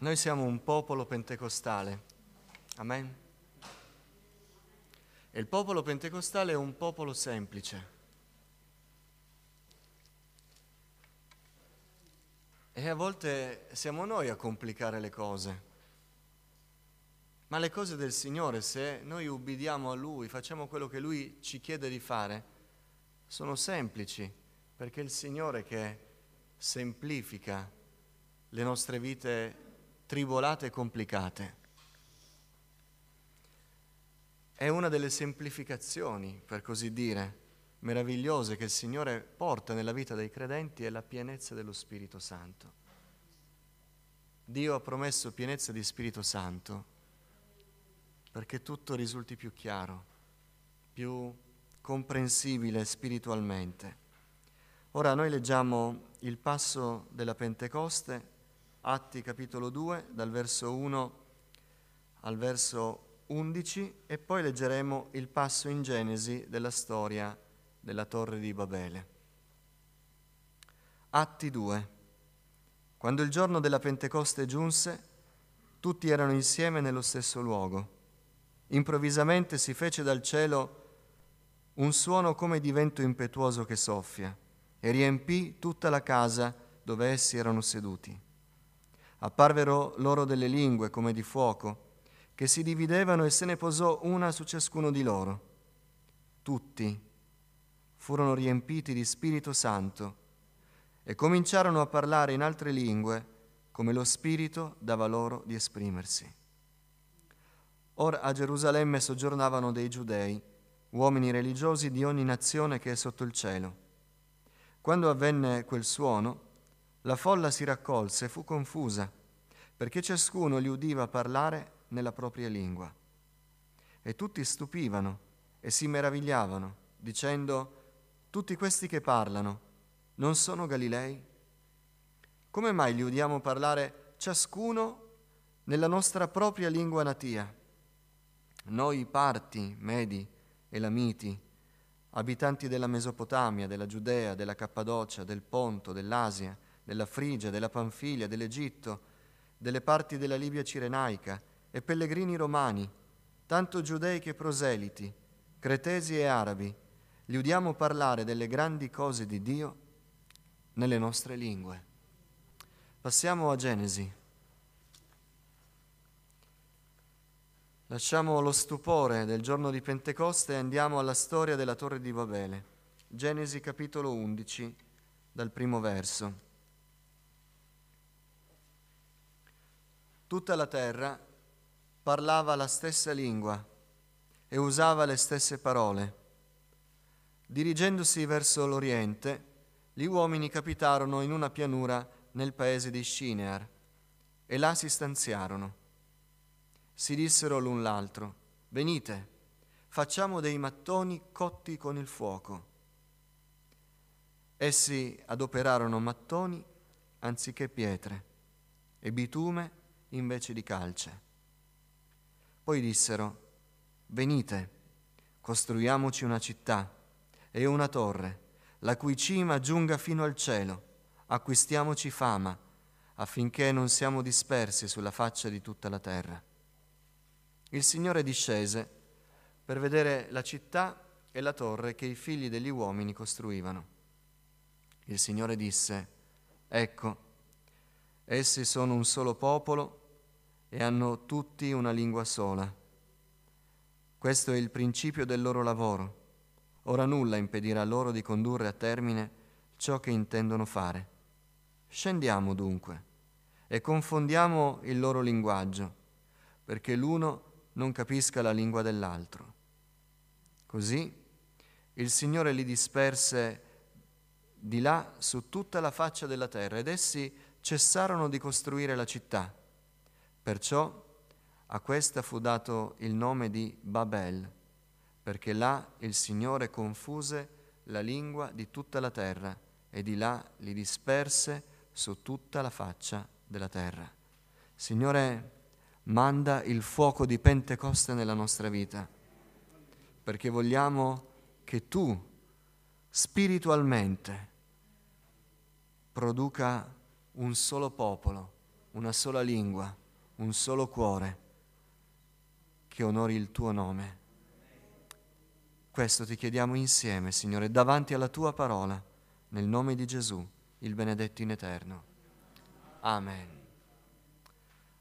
Noi siamo un popolo pentecostale. Amen. E il popolo pentecostale è un popolo semplice. E a volte siamo noi a complicare le cose. Ma le cose del Signore, se noi ubbidiamo a Lui, facciamo quello che Lui ci chiede di fare, sono semplici, perché è il Signore che semplifica le nostre vite tribolate e complicate. È una delle semplificazioni, per così dire, meravigliose che il Signore porta nella vita dei credenti è la pienezza dello Spirito Santo. Dio ha promesso pienezza di Spirito Santo perché tutto risulti più chiaro, più comprensibile spiritualmente. Ora noi leggiamo il passo della Pentecoste, Atti capitolo 2, dal verso 1 al verso 11 e poi leggeremo il passo in Genesi della storia della torre di Babele. Atti 2. Quando il giorno della Pentecoste giunse, tutti erano insieme nello stesso luogo. Improvvisamente si fece dal cielo un suono come di vento impetuoso che soffia e riempì tutta la casa dove essi erano seduti. Apparvero loro delle lingue come di fuoco, che si dividevano e se ne posò una su ciascuno di loro. Tutti furono riempiti di Spirito Santo e cominciarono a parlare in altre lingue come lo Spirito dava loro di esprimersi. Ora a Gerusalemme soggiornavano dei giudei, uomini religiosi di ogni nazione che è sotto il cielo. Quando avvenne quel suono, la folla si raccolse e fu confusa, perché ciascuno li udiva parlare nella propria lingua. E tutti stupivano e si meravigliavano, dicendo, tutti questi che parlano non sono Galilei? Come mai li udiamo parlare ciascuno nella nostra propria lingua natia? Noi parti, medi, elamiti, abitanti della Mesopotamia, della Giudea, della Cappadocia, del Ponto, dell'Asia, della Frigia, della Panfilia, dell'Egitto, delle parti della Libia cirenaica e pellegrini romani, tanto giudei che proseliti, cretesi e arabi, li udiamo parlare delle grandi cose di Dio nelle nostre lingue. Passiamo a Genesi. Lasciamo lo stupore del giorno di Pentecoste e andiamo alla storia della torre di Babele. Genesi capitolo 11, dal primo verso. Tutta la terra parlava la stessa lingua e usava le stesse parole. Dirigendosi verso l'oriente, gli uomini capitarono in una pianura nel paese di Shinear e là si stanziarono. Si dissero l'un l'altro, venite, facciamo dei mattoni cotti con il fuoco. Essi adoperarono mattoni anziché pietre e bitume invece di calce. Poi dissero, venite, costruiamoci una città e una torre, la cui cima giunga fino al cielo. Acquistiamoci fama, affinché non siamo dispersi sulla faccia di tutta la terra. Il Signore discese per vedere la città e la torre che i figli degli uomini costruivano. Il Signore disse, ecco, essi sono un solo popolo e hanno tutti una lingua sola. Questo è il principio del loro lavoro Ora nulla impedirà loro di condurre a termine ciò che intendono fare. Scendiamo dunque e confondiamo il loro linguaggio, perché l'uno non capisca la lingua dell'altro. Così il Signore li disperse di là su tutta la faccia della terra ed essi cessarono di costruire la città. Perciò a questa fu dato il nome di Babel perché là il Signore confuse la lingua di tutta la terra e di là li disperse su tutta la faccia della terra. Signore, manda il fuoco di Pentecoste nella nostra vita, perché vogliamo che tu spiritualmente produca un solo popolo una sola lingua, un solo cuore che onori il tuo nome. Questo ti chiediamo insieme, Signore, davanti alla tua parola, nel nome di Gesù, il benedetto in eterno. Amen.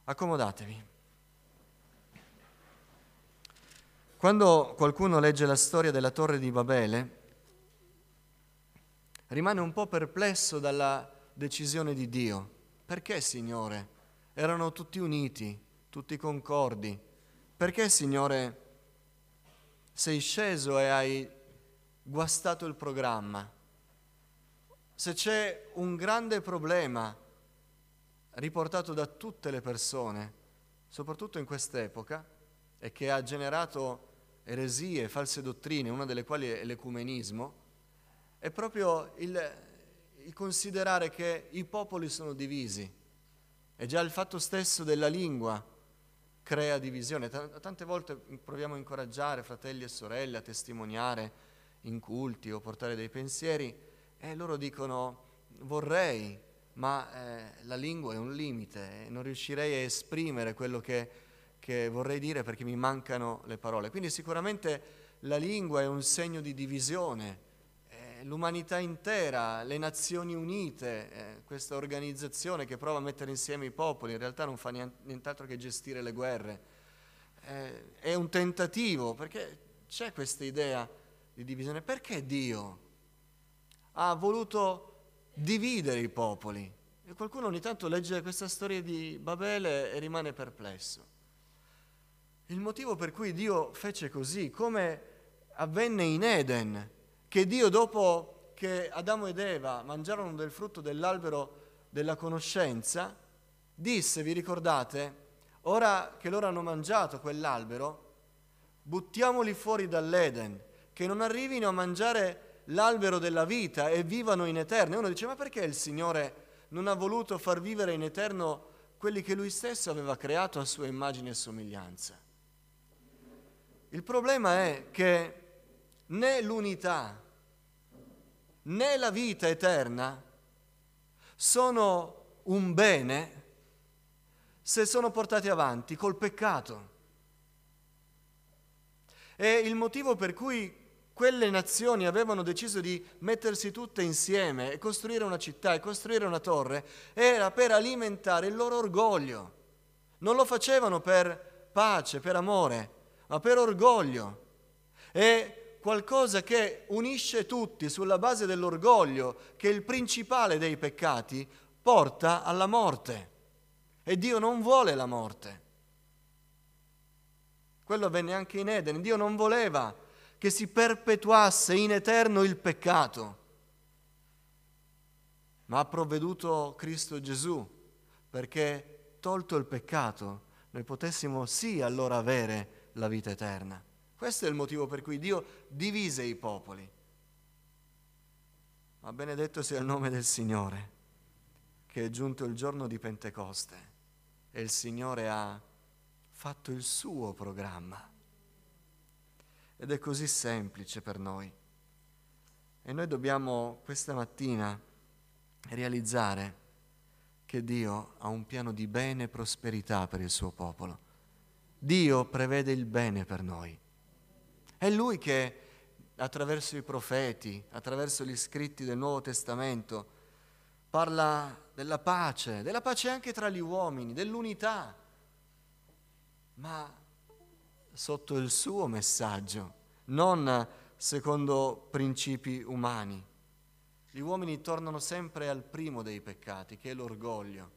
Accomodatevi. Quando qualcuno legge la storia della torre di Babele, rimane un po' perplesso dalla decisione di Dio. Perché, Signore? Erano tutti uniti, tutti concordi. Perché, Signore, sei sceso e hai guastato il programma? Se c'è un grande problema riportato da tutte le persone, soprattutto in quest'epoca, e che ha generato eresie, false dottrine, una delle quali è l'ecumenismo, è proprio il, considerare che i popoli sono divisi. E già il fatto stesso della lingua crea divisione. Tante volte proviamo a incoraggiare fratelli e sorelle a testimoniare in culti o portare dei pensieri e loro dicono vorrei, ma eh, la lingua è un limite, non riuscirei a esprimere quello che che vorrei dire perché mi mancano le parole. Quindi sicuramente la lingua è un segno di divisione. L'umanità intera, le Nazioni Unite, eh, questa organizzazione che prova a mettere insieme i popoli, in realtà non fa nient'altro che gestire le guerre. Eh, è un tentativo, perché c'è questa idea di divisione. Perché Dio ha voluto dividere i popoli? E qualcuno ogni tanto legge questa storia di Babele e rimane perplesso. Il motivo per cui Dio fece così, come avvenne in Eden, che Dio dopo che Adamo ed Eva mangiarono del frutto dell'albero della conoscenza, disse, vi ricordate, ora che loro hanno mangiato quell'albero, buttiamoli fuori dall'Eden, che non arrivino a mangiare l'albero della vita e vivano in eterno. E uno dice, ma perché il Signore non ha voluto far vivere in eterno quelli che Lui stesso aveva creato a sua immagine e somiglianza? Il problema è che né l'unità né la vita eterna sono un bene se sono portati avanti col peccato. E il motivo per cui quelle nazioni avevano deciso di mettersi tutte insieme e costruire una città e costruire una torre era per alimentare il loro orgoglio. Non lo facevano per pace, per amore, ma per orgoglio. È qualcosa che unisce tutti sulla base dell'orgoglio, che è il principale dei peccati, porta alla morte. E Dio non vuole la morte. Quello avvenne anche in Eden. Dio non voleva che si perpetuasse in eterno il peccato, ma ha provveduto Cristo Gesù perché tolto il peccato noi potessimo sì allora avere la vita eterna. Questo è il motivo per cui Dio divise i popoli. Ma benedetto sia il nome del Signore, che è giunto il giorno di Pentecoste e il Signore ha fatto il suo programma. Ed è così semplice per noi. E noi dobbiamo questa mattina realizzare che Dio ha un piano di bene e prosperità per il suo popolo Dio prevede il bene per noi. È Lui che attraverso i profeti, attraverso gli scritti del Nuovo Testamento, parla della pace, della pace anche tra gli uomini, dell'unità, ma sotto il suo messaggio, non secondo principi umani. Gli uomini tornano sempre al primo dei peccati, che è l'orgoglio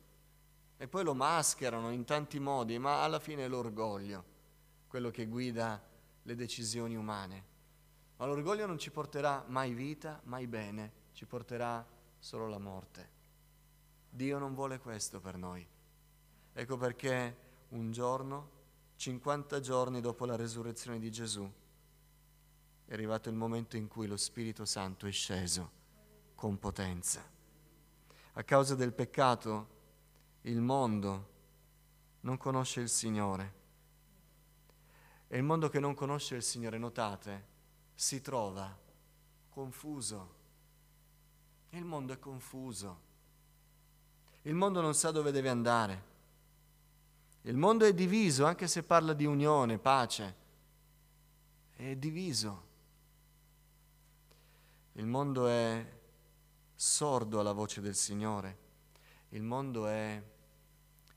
e poi lo mascherano in tanti modi, ma alla fine è l'orgoglio quello che guida le decisioni umane. Ma l'orgoglio non ci porterà mai vita, mai bene, ci porterà solo la morte. Dio non vuole questo per noi. Ecco perché un giorno, 50 giorni dopo la resurrezione di Gesù, è arrivato il momento in cui lo Spirito Santo è sceso con potenza. A causa del peccato, il mondo non conosce il Signore. E il mondo che non conosce il Signore, notate, si trova confuso. Il mondo è confuso. Il mondo non sa dove deve andare. Il mondo è diviso, anche se parla di unione, pace. È diviso. Il mondo è sordo alla voce del Signore. Il mondo è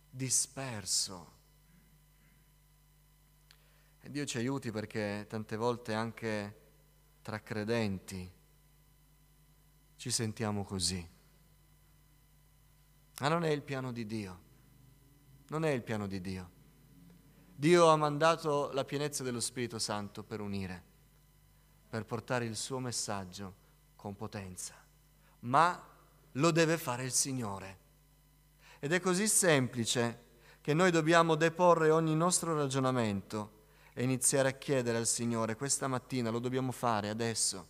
disperso. E Dio ci aiuti perché tante volte anche tra credenti ci sentiamo così. Ma non è il piano di Dio. Non è il piano di Dio. Dio ha mandato la pienezza dello Spirito Santo per unire, per portare il suo messaggio con potenza. Ma lo deve fare il Signore. Ed è così semplice che noi dobbiamo deporre ogni nostro ragionamento e iniziare a chiedere al Signore questa mattina, lo dobbiamo fare adesso.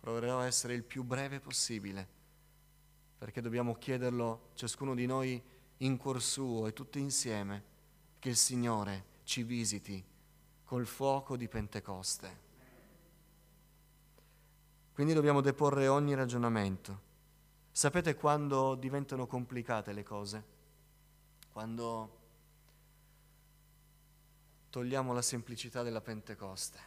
Proverò a essere il più breve possibile perché dobbiamo chiederlo ciascuno di noi in cuor suo e tutti insieme, che il Signore ci visiti col fuoco di Pentecoste. Quindi dobbiamo deporre ogni ragionamento. Sapete quando diventano complicate le cose? Quando togliamo la semplicità della Pentecoste.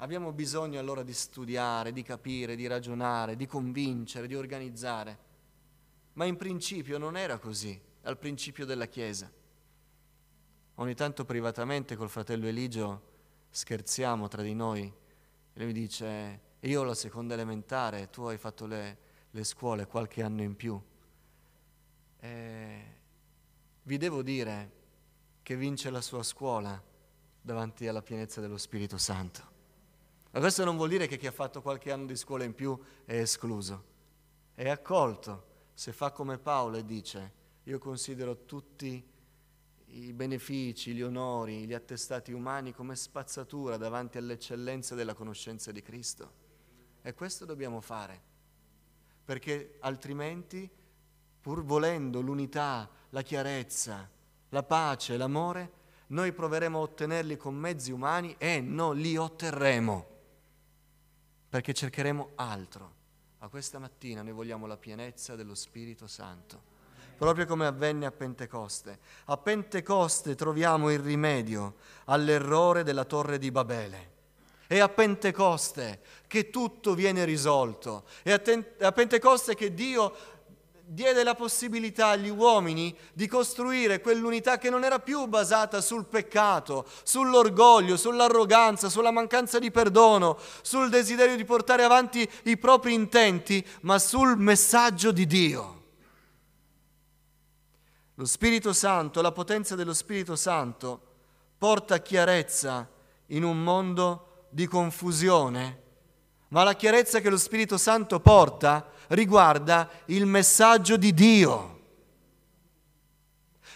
Abbiamo bisogno allora di studiare, di capire, di ragionare, di convincere, di organizzare. Ma in principio non era così, al principio della Chiesa. Ogni tanto privatamente col fratello Eligio scherziamo tra di noi e lui dice, io ho la seconda elementare, tu hai fatto le, le scuole qualche anno in più. E vi devo dire che vince la sua scuola davanti alla pienezza dello Spirito Santo. Ma questo non vuol dire che chi ha fatto qualche anno di scuola in più è escluso, è accolto se fa come Paolo e dice io considero tutti i benefici, gli onori, gli attestati umani come spazzatura davanti all'eccellenza della conoscenza di Cristo. E questo dobbiamo fare, perché altrimenti, pur volendo l'unità, la chiarezza, la pace, l'amore, noi proveremo a ottenerli con mezzi umani e non li otterremo perché cercheremo altro. Ma questa mattina noi vogliamo la pienezza dello Spirito Santo, proprio come avvenne a Pentecoste. A Pentecoste troviamo il rimedio all'errore della torre di Babele. È a Pentecoste che tutto viene risolto. È a, ten- a Pentecoste che Dio diede la possibilità agli uomini di costruire quell'unità che non era più basata sul peccato, sull'orgoglio, sull'arroganza, sulla mancanza di perdono, sul desiderio di portare avanti i propri intenti, ma sul messaggio di Dio. Lo Spirito Santo, la potenza dello Spirito Santo porta chiarezza in un mondo di confusione, ma la chiarezza che lo Spirito Santo porta riguarda il messaggio di Dio.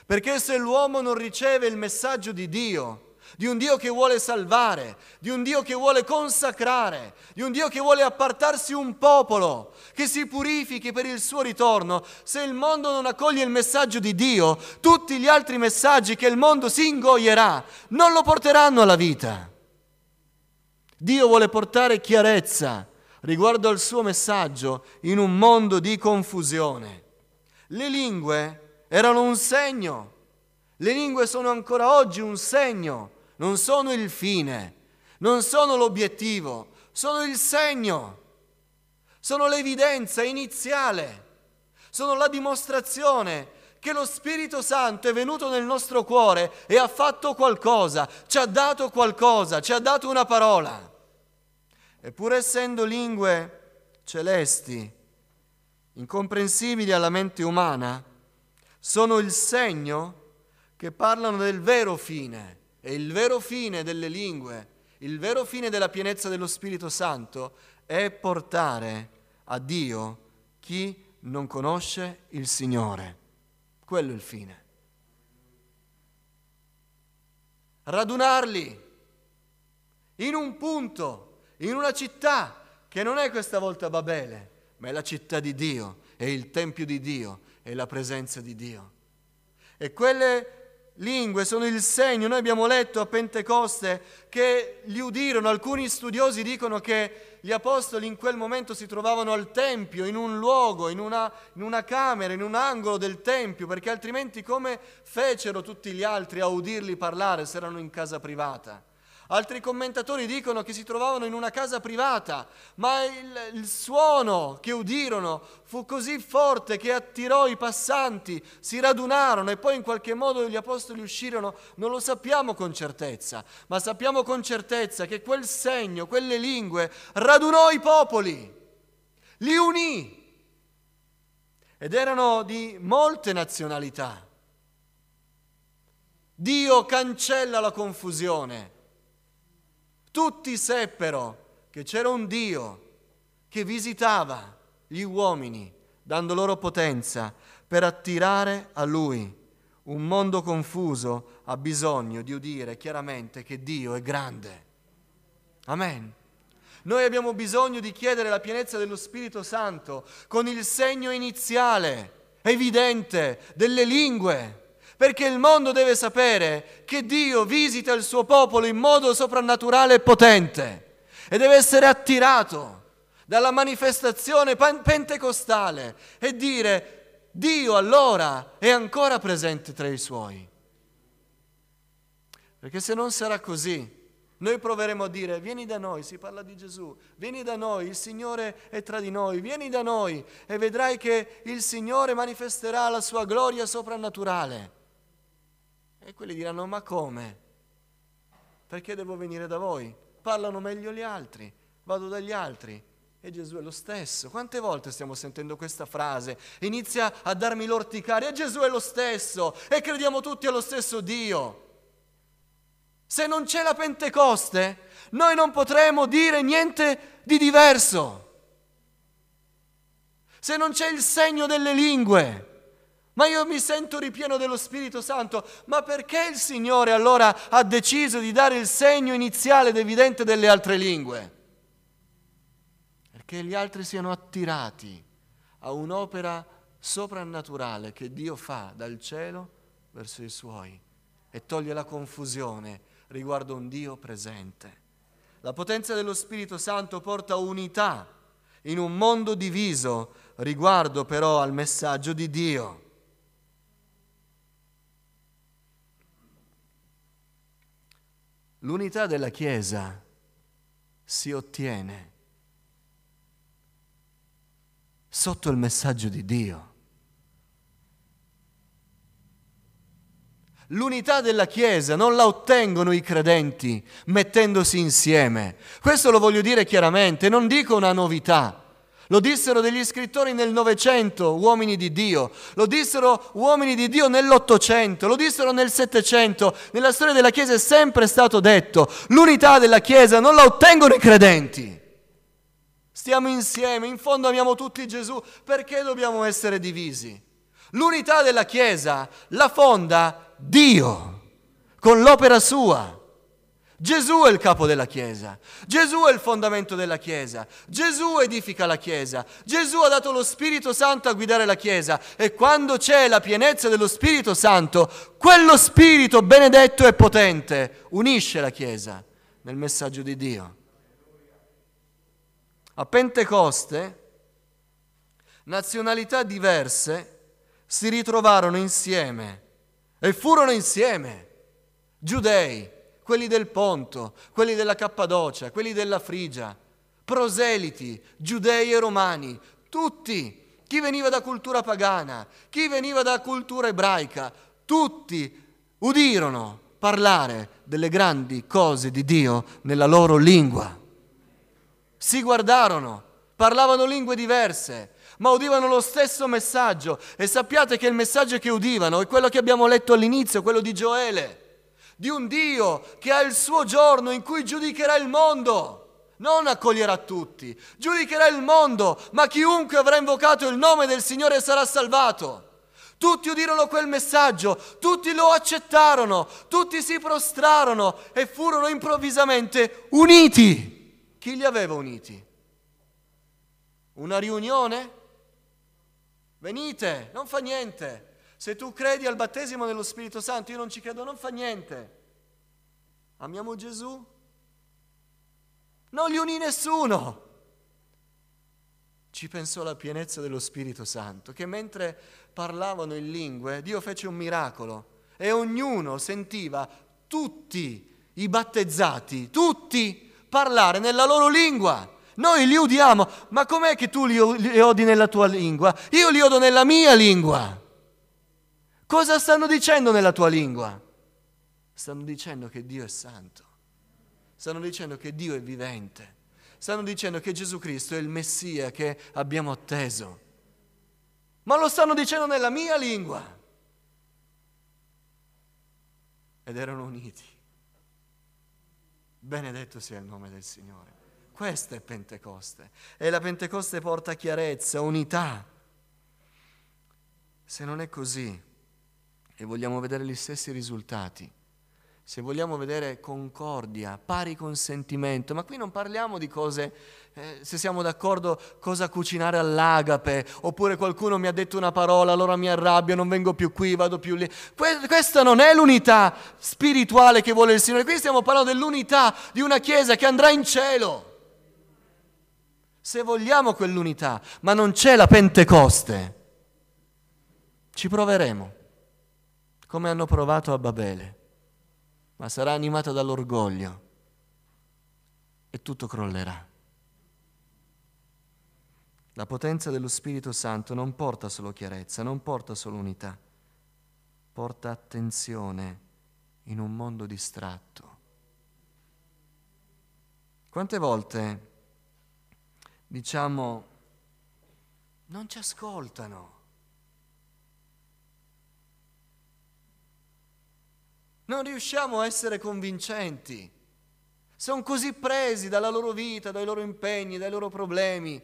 Perché se l'uomo non riceve il messaggio di Dio, di un Dio che vuole salvare, di un Dio che vuole consacrare, di un Dio che vuole appartarsi un popolo, che si purifichi per il suo ritorno, se il mondo non accoglie il messaggio di Dio, tutti gli altri messaggi che il mondo si ingoierà non lo porteranno alla vita. Dio vuole portare chiarezza riguardo al suo messaggio in un mondo di confusione. Le lingue erano un segno, le lingue sono ancora oggi un segno, non sono il fine, non sono l'obiettivo, sono il segno, sono l'evidenza iniziale, sono la dimostrazione che lo Spirito Santo è venuto nel nostro cuore e ha fatto qualcosa, ci ha dato qualcosa, ci ha dato una parola. E pur essendo lingue celesti, incomprensibili alla mente umana, sono il segno che parlano del vero fine. E il vero fine delle lingue, il vero fine della pienezza dello Spirito Santo è portare a Dio chi non conosce il Signore. Quello è il fine. Radunarli in un punto in una città che non è questa volta Babele, ma è la città di Dio, è il Tempio di Dio, è la presenza di Dio. E quelle lingue sono il segno, noi abbiamo letto a Pentecoste che li udirono, alcuni studiosi dicono che gli apostoli in quel momento si trovavano al Tempio, in un luogo, in una, in una camera, in un angolo del Tempio, perché altrimenti come fecero tutti gli altri a udirli parlare se erano in casa privata? Altri commentatori dicono che si trovavano in una casa privata, ma il, il, suono che udirono fu così forte che attirò i passanti, si radunarono e poi in qualche modo gli apostoli uscirono. Non lo sappiamo con certezza, ma sappiamo con certezza che quel segno, quelle lingue, radunò i popoli, li unì ed erano di molte nazionalità. Dio cancella la confusione tutti seppero che c'era un Dio che visitava gli uomini, dando loro potenza per attirare a Lui. Un mondo confuso ha bisogno di udire chiaramente che Dio è grande. Amen. Noi abbiamo bisogno di chiedere la pienezza dello Spirito Santo con il segno iniziale, evidente, delle lingue perché il mondo deve sapere che Dio visita il suo popolo in modo soprannaturale e potente e deve essere attirato dalla manifestazione pentecostale e dire Dio allora è ancora presente tra i suoi. Perché se non sarà così, noi proveremo a dire vieni da noi, si parla di Gesù, vieni da noi, il Signore è tra di noi, vieni da noi e vedrai che il Signore manifesterà la sua gloria soprannaturale. E quelli diranno, ma come? Perché devo venire da voi? Parlano meglio gli altri, vado dagli altri. E Gesù è lo stesso. Quante volte stiamo sentendo questa frase? Inizia a darmi l'orticaria, e Gesù è lo stesso, e crediamo tutti allo stesso Dio. Se non c'è la Pentecoste, noi non potremo dire niente di diverso. Se non c'è il segno delle lingue, ma io mi sento ripieno dello Spirito Santo. Ma perché il Signore allora ha deciso di dare il segno iniziale ed evidente delle altre lingue? Perché gli altri siano attirati a un'opera soprannaturale che Dio fa dal cielo verso i suoi e toglie la confusione riguardo un Dio presente. La potenza dello Spirito Santo porta unità in un mondo diviso riguardo però al messaggio di Dio. L'unità della Chiesa si ottiene sotto il messaggio di Dio. L'unità della Chiesa non la ottengono i credenti mettendosi insieme. Questo lo voglio dire chiaramente, non dico una novità. Lo dissero degli scrittori nel Novecento, uomini di Dio, lo dissero uomini di Dio nell'Ottocento, lo dissero nel Settecento. Nella storia della Chiesa è sempre stato detto, l'unità della Chiesa non la ottengono i credenti. Stiamo insieme, in fondo amiamo tutti Gesù, perché dobbiamo essere divisi? L'unità della Chiesa la fonda Dio con l'opera sua. Gesù è il capo della Chiesa, Gesù è il fondamento della Chiesa, Gesù edifica la Chiesa, Gesù ha dato lo Spirito Santo a guidare la Chiesa. E quando c'è la pienezza dello Spirito Santo, quello Spirito benedetto e potente unisce la Chiesa nel messaggio di Dio. A Pentecoste nazionalità diverse si ritrovarono insieme e furono insieme, giudei, quelli del Ponto, quelli della Cappadocia, quelli della Frigia, proseliti, giudei e romani, tutti, chi veniva da cultura pagana, chi veniva da cultura ebraica, tutti udirono parlare delle grandi cose di Dio nella loro lingua. Si guardarono, parlavano lingue diverse, ma udivano lo stesso messaggio. E sappiate che il messaggio che udivano è quello che abbiamo letto all'inizio, quello di Gioele di un Dio che ha il suo giorno in cui giudicherà il mondo. Non accoglierà tutti, giudicherà il mondo, ma chiunque avrà invocato il nome del Signore sarà salvato. Tutti udirono quel messaggio, tutti lo accettarono, tutti si prostrarono e furono improvvisamente uniti. Chi li aveva uniti? Una riunione? Venite, non fa niente. Se tu credi al battesimo dello Spirito Santo, io non ci credo, non fa niente. Amiamo Gesù? Non li unì nessuno. ci pensò la pienezza dello Spirito Santo, che mentre parlavano in lingue, Dio fece un miracolo e ognuno sentiva tutti i battezzati, tutti parlare nella loro lingua. Noi li udiamo, ma com'è che tu li, odi nella tua lingua? Io li odo nella mia lingua. Cosa stanno dicendo nella tua lingua? Stanno dicendo che Dio è santo. Stanno dicendo che Dio è vivente. Stanno dicendo che Gesù Cristo è il Messia che abbiamo atteso. Ma lo stanno dicendo nella mia lingua. Ed erano uniti. Benedetto sia il nome del Signore. Questa è Pentecoste. E la Pentecoste porta chiarezza, unità. Se non è così e vogliamo vedere gli stessi risultati, se vogliamo vedere concordia, pari consentimento, ma qui non parliamo di cose, eh, se siamo d'accordo, cosa cucinare all'agape, oppure qualcuno mi ha detto una parola, allora mi arrabbio, non vengo più qui, vado più lì. Que- questa non è l'unità spirituale che vuole il Signore, qui stiamo parlando dell'unità di una Chiesa che andrà in cielo. Se vogliamo quell'unità, ma non c'è la Pentecoste, ci proveremo, come hanno provato a Babele ma sarà animata dall'orgoglio e tutto crollerà. La potenza dello Spirito Santo non porta solo chiarezza, non porta solo unità, porta attenzione in un mondo distratto. Quante volte diciamo non ci ascoltano? Non riusciamo a essere convincenti. Sono così presi dalla loro vita, dai loro impegni, dai loro problemi.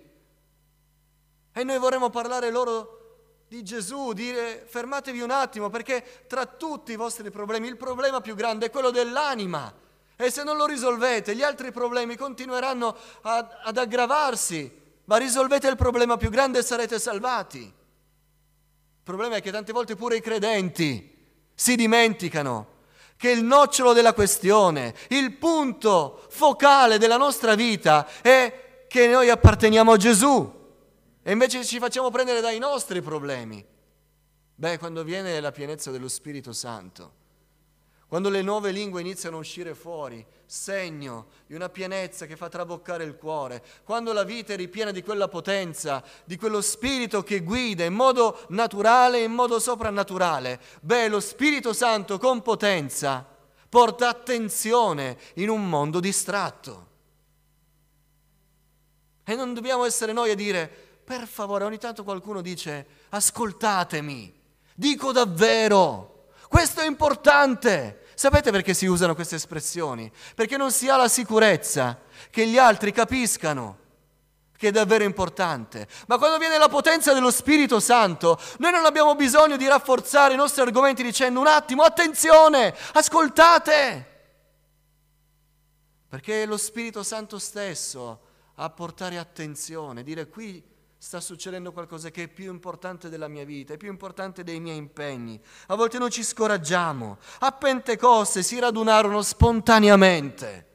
E noi vorremmo parlare loro di Gesù, dire fermatevi un attimo perché tra tutti i vostri problemi il problema più grande è quello dell'anima. E se non lo risolvete, gli altri problemi continueranno ad, ad aggravarsi. Ma risolvete il problema più grande e sarete salvati. Il problema è che tante volte pure i credenti si dimenticano che il nocciolo della questione, il punto focale della nostra vita è che noi apparteniamo a Gesù e invece ci facciamo prendere dai nostri problemi. Beh, quando viene la pienezza dello Spirito Santo, quando le nuove lingue iniziano a uscire fuori, segno di una pienezza che fa traboccare il cuore, quando la vita è ripiena di quella potenza, di quello spirito che guida in modo naturale e in modo soprannaturale, beh, lo Spirito Santo con potenza porta attenzione in un mondo distratto. E non dobbiamo essere noi a dire, per favore, ogni tanto qualcuno dice, ascoltatemi, dico davvero. Questo è importante. Sapete perché si usano queste espressioni? Perché non si ha la sicurezza che gli altri capiscano che è davvero importante. Ma quando viene la potenza dello Spirito Santo, noi non abbiamo bisogno di rafforzare i nostri argomenti dicendo un attimo, attenzione, ascoltate. Perché è lo Spirito Santo stesso a portare attenzione, dire qui sta succedendo qualcosa che è più importante della mia vita, è più importante dei miei impegni. A volte noi ci scoraggiamo. A Pentecoste si radunarono spontaneamente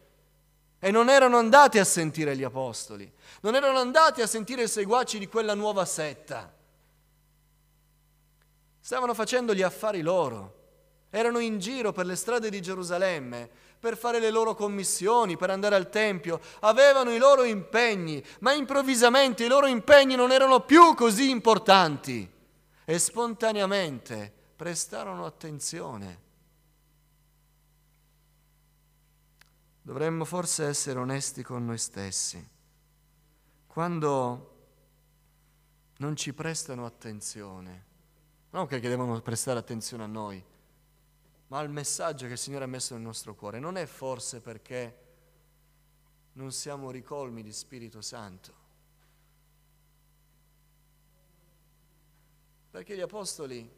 e non erano andati a sentire gli apostoli, non erano andati a sentire i seguaci di quella nuova setta. Stavano facendo gli affari loro, erano in giro per le strade di Gerusalemme per fare le loro commissioni, per andare al Tempio, avevano i loro impegni, ma improvvisamente i loro impegni non erano più così importanti e spontaneamente prestarono attenzione. Dovremmo forse essere onesti con noi stessi. Quando non ci prestano attenzione, non che devono prestare attenzione a noi, ma al messaggio che il Signore ha messo nel nostro cuore. Non è forse perché non siamo ricolmi di Spirito Santo. Perché gli apostoli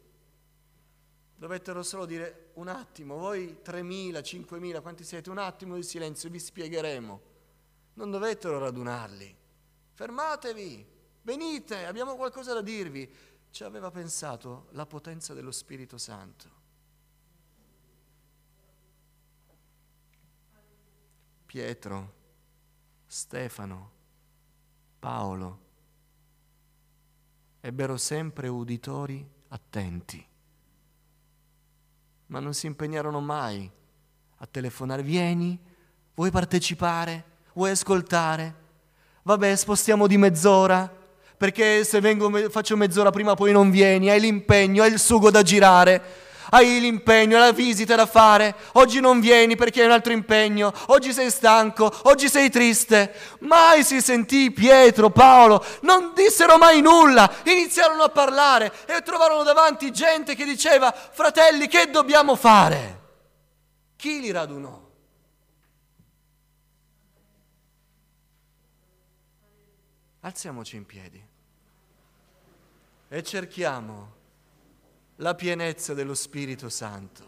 dovettero solo dire un attimo, voi 3.000, 5.000, quanti siete, un attimo di silenzio, vi spiegheremo. Non dovettero radunarli. Fermatevi, venite, abbiamo qualcosa da dirvi. Ci aveva pensato la potenza dello Spirito Santo. Pietro, Stefano, Paolo, ebbero sempre uditori attenti, ma non si impegnarono mai a telefonare, vieni, vuoi partecipare, vuoi ascoltare? Vabbè, spostiamo di mezz'ora, perché se vengo, faccio mezz'ora prima poi non vieni, hai l'impegno, hai il sugo da girare hai l'impegno, la visita da fare, oggi non vieni perché hai un altro impegno, oggi sei stanco, oggi sei triste. Mai si sentì Pietro, Paolo, non dissero mai nulla, iniziarono a parlare e trovarono davanti gente che diceva, fratelli, che dobbiamo fare? Chi li radunò? Alziamoci in piedi e cerchiamo la pienezza dello Spirito Santo.